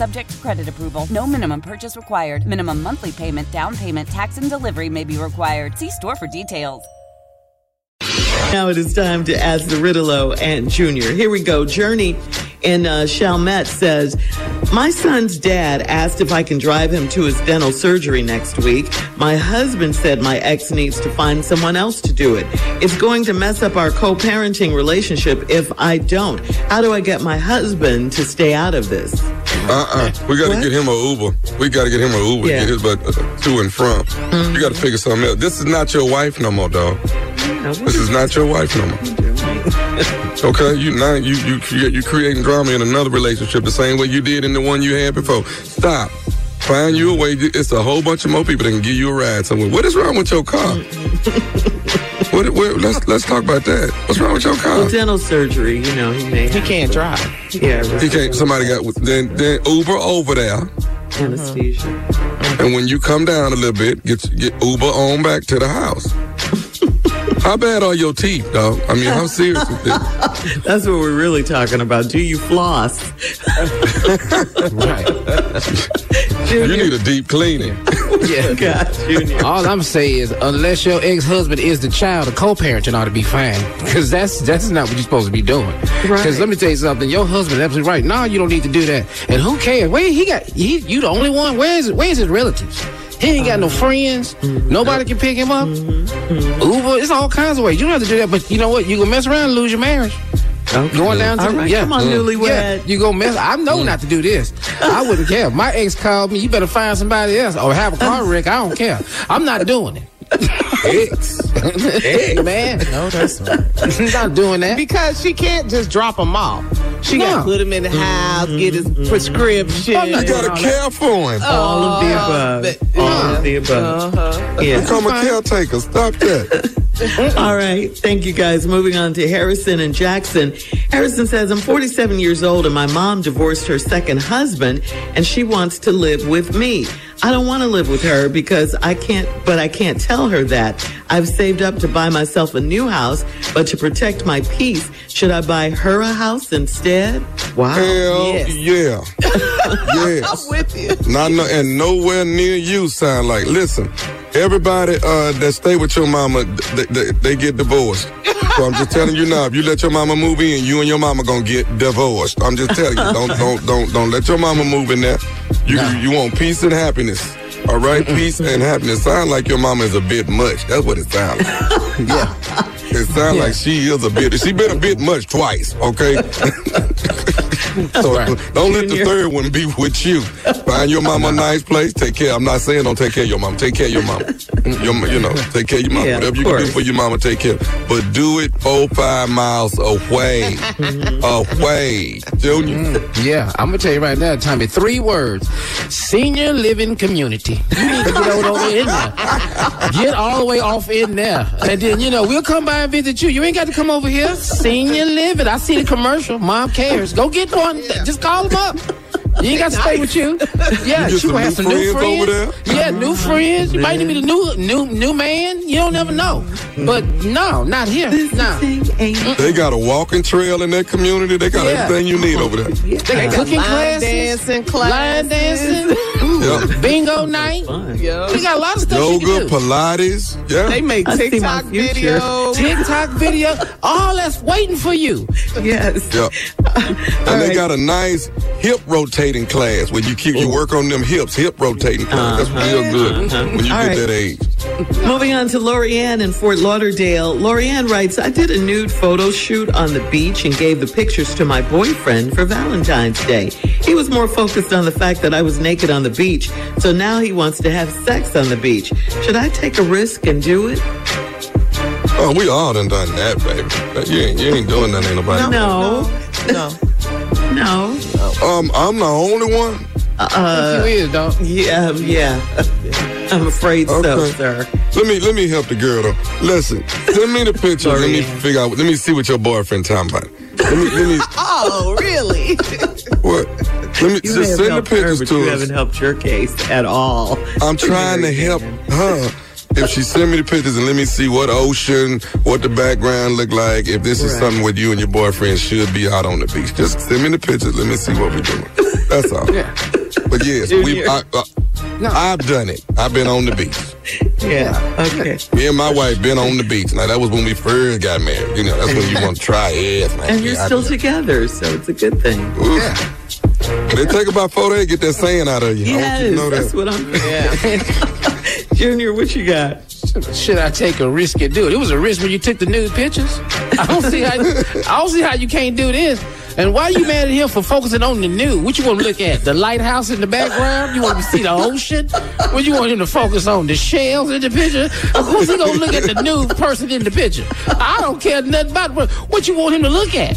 Subject to credit approval. No minimum purchase required. Minimum monthly payment, down payment, tax, and delivery may be required. See store for details. Now it is time to ask the Riddle and Junior. Here we go. Journey in uh, Chalmette says, My son's dad asked if I can drive him to his dental surgery next week. My husband said my ex needs to find someone else to do it. It's going to mess up our co parenting relationship if I don't. How do I get my husband to stay out of this? Uh-uh. We got to get him a Uber. We got to get him a Uber. Yeah. Get his butt uh, to and from. Mm-hmm. You got to figure something else. This is not your wife no more, dog. This is not your wife no more. Okay, you now you you you creating drama in another relationship the same way you did in the one you had before. Stop. Find you a way. It's a whole bunch of more people that can give you a ride somewhere. What is wrong with your car? what, what, let's let's talk about that. What's wrong with your car? Well, dental surgery, you know, he may. He can't drive. Yeah, He can't. Somebody got then then Uber over there. anesthesia. And when you come down a little bit, get get Uber on back to the house. How bad are your teeth, dog? I mean, how serious is this? That's what we're really talking about. Do you floss? Right. You need a deep cleaning. Yeah. God, Junior. All I'm saying is, unless your ex-husband is the child, the co-parenting ought to be fine. Because that's that's not what you're supposed to be doing. Because let me tell you something, your husband absolutely right. No, you don't need to do that. And who cares? Where he got? He, you the only one. Where's where's his relatives? He ain't got no friends. Nobody can pick him up. Mm-hmm. Uber. It's all kinds of ways. You don't have to do that. But you know what? You gonna mess around and lose your marriage. Okay. Going down to All right, yeah. come on, newlywed. Yeah, you go mess. I know not to do this. I wouldn't care. If My ex called me. You better find somebody else or have a car wreck. I don't care. I'm not doing it. Ex. Hey, man, No, that's right. Not doing that. Because she can't just drop him off. She gotta put him in the house, get his prescription. I'm not You gotta care for him. All of the above. but- All of the above. Uh-huh. Yeah. Become a caretaker. Stop that. All right. Thank you guys. Moving on to Harrison and Jackson. Harrison says, I'm 47 years old and my mom divorced her second husband and she wants to live with me. I don't want to live with her because I can't, but I can't tell her that. I've saved up to buy myself a new house, but to protect my peace, should I buy her a house instead? Wow. Hell Yes. yeah. yes. I'm with you. Not no, and nowhere near you sound like. Listen, everybody uh, that stay with your mama, they, they, they get divorced. So I'm just telling you now, if you let your mama move in, you and your mama gonna get divorced. I'm just telling you, don't don't don't don't let your mama move in there. You you want peace and happiness. All right, peace and happiness. Sound like your mama is a bit much. That's what it sounds like. Yeah. It sounds like she is a bit. She been a bit much twice. Okay. so Right. don't let the third one be with you. Find your mama a nice place. Take care. I'm not saying don't take care of your mama. Take care of your mama. Mm, your, you know, take care of your mama. Yeah, Whatever you can do for your mama, take care. But do it four, five miles away. Mm-hmm. away. Junior. Mm, yeah, I'm gonna tell you right now, Tommy. Three words: senior living community. You need to get over, over in there. Get all the way off in there, and then you know we'll come by and visit you. You ain't got to come over here. Senior living. I see the commercial. Mom cares. Go get one. Just call them up. You ain't got to stay with you. Yeah, You get she some gonna have some new friends friends. over there? Yeah, new mm-hmm. friends. You might need a new new new man. You don't never know. Mm-hmm. But no, not here. No. They got a walking trail in that community. They got Yeah. everything you need over there. They got cooking line classes, dancing line dancing, Yeah. bingo night. Yeah. We got a lot of stuff you Yoga, can do. Pilates. Yeah. They make I see my TikTok future. videos. Oh. TikTok video, all that's waiting for you. Yes. Yeah. And they got a nice hip rotating class where you keep you oh. work on them hips, hip rotating class. Uh-huh. That's real good uh-huh. when you All get right. that age. Moving on to Lorianne in Fort Lauderdale. Lorianne writes, I did a nude photo shoot on the beach and gave the pictures to my boyfriend for Valentine's Day. He was more focused on the fact that I was naked on the beach, so now he wants to have sex on the beach. Should I take a risk and do it? Oh, we all done done that, baby. You ain't, you ain't doing nothing, ain't nobody. No. No. No. Um, I'm the only one. you is, dog. Yeah, yeah. I'm afraid so, sir. Let me let me help the girl though. Listen, send me the pictures. let me figure out. Let me see what your boyfriend talking about. Let me let me Oh, really? what? Let me You just send the helped her, pictures but you to us. haven't helped your case at all. I'm trying to help her. If she send me the pictures and let me see what ocean, what the background look like, if this is Right. something with you and your boyfriend should be out on the beach, just send me the pictures. Let me see what we're doing. That's all. Yeah. But yes, we. I, uh, I've done it. I've been on the beach. Yeah. Okay. Me and my wife been on the beach. Now that was when we first got married. You know, that's when you want to try it. Man. And you're Yeah, still together, so it's a good thing. Oof. But it take about four days to get that sand out of you. I you Yes, to know that's what I'm. Junior, what you got? Should I take a risk and do it? It was a risk when you took the nude pictures. I don't see how I don't see how you can't do this. And why are you mad at him for focusing on the new? What you want to look at? The lighthouse in the background? You want to see the ocean? What you want him to focus on? The shells in the picture? Who's he gonna look at the new person in the picture? I don't care nothing about what, what you want him to look at.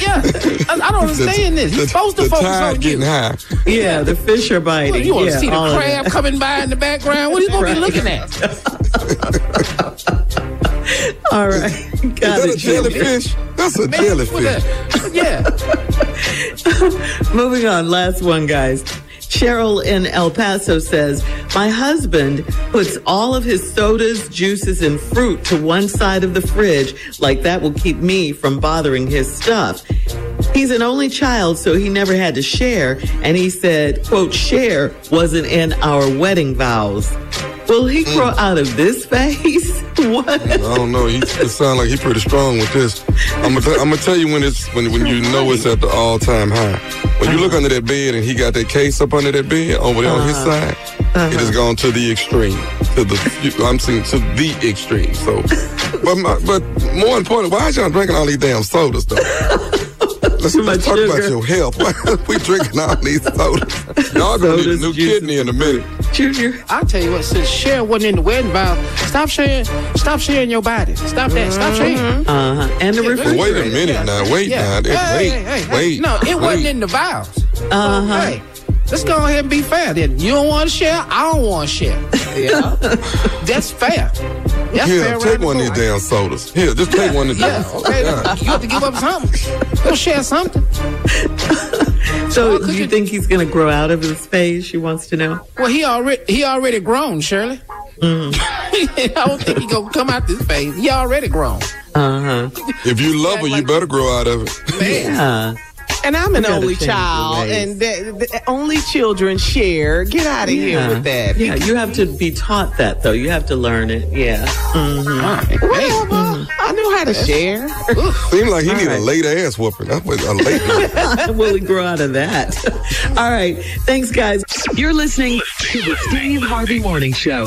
Yeah, I, I don't understand this. He's supposed to the focus tide on you. getting high. Yeah, the fish are biting. What, you want yeah, to see the crab coming by in the background? What are you going to be looking at? All right, Is that a jellyfish? That's a jellyfish. Yeah. Moving on, last one, guys. Cheryl in El Paso says, My husband puts all of his sodas, juices, and fruit to one side of the fridge, like that will keep me from bothering his stuff. He's an only child, so he never had to share, and he said, quote, share wasn't in our wedding vows. Will he grow out of this phase? what? I don't know. He, it sounds like he's pretty strong with this. I'm gonna, I'm gonna tell you when it's when when you know it's at the all time high. When you look uh-huh. under that bed and he got that case up under that bed over there on his uh-huh. side, it has uh-huh. gone to the extreme. To the I'm saying to the extreme. So, but my, but more important, why is y'all drinking all these damn sodas though? Let's, let's talk about your health. Why we drinking all these sodas? Y'all gonna need a new juices. kidney in a minute. Junior. I'll tell you what, since share wasn't in the wedding vow, stop sharing, stop sharing your body. Stop that. Stop sharing. Uh huh. And the Yeah, refrigerator. Wait a minute now. Wait Yeah. now. Hey, Wait. hey, hey, hey. wait. No, it wasn't in the vows. Uh-huh. Hey, let's go ahead and be fair. Then you don't want to share. I don't want to share. Yeah, that's fair. That's Here, fair. take around one of these damn sodas. Here, just take one of these. Yeah, okay. Yeah. You have to give up something. Go share something. So, do you you- think he's going to grow out of his phase? She wants to know. Well, he already he already grown, Shirley. Mm-hmm. I don't think he gonna come out this phase. He already grown. Uh huh. If you love her, you better grow out of it. Man, Yeah. And I'm an only child, and the, the only children share. Get out of here with that. Yeah, you have to be taught that though. You have to learn it. Yeah. Whatever. I know how to share. Seems like he All need right. a late ass whooping. That's what a late one. Will he grow out of that? All right. Thanks, guys. You're listening to the Steve Harvey Morning Show.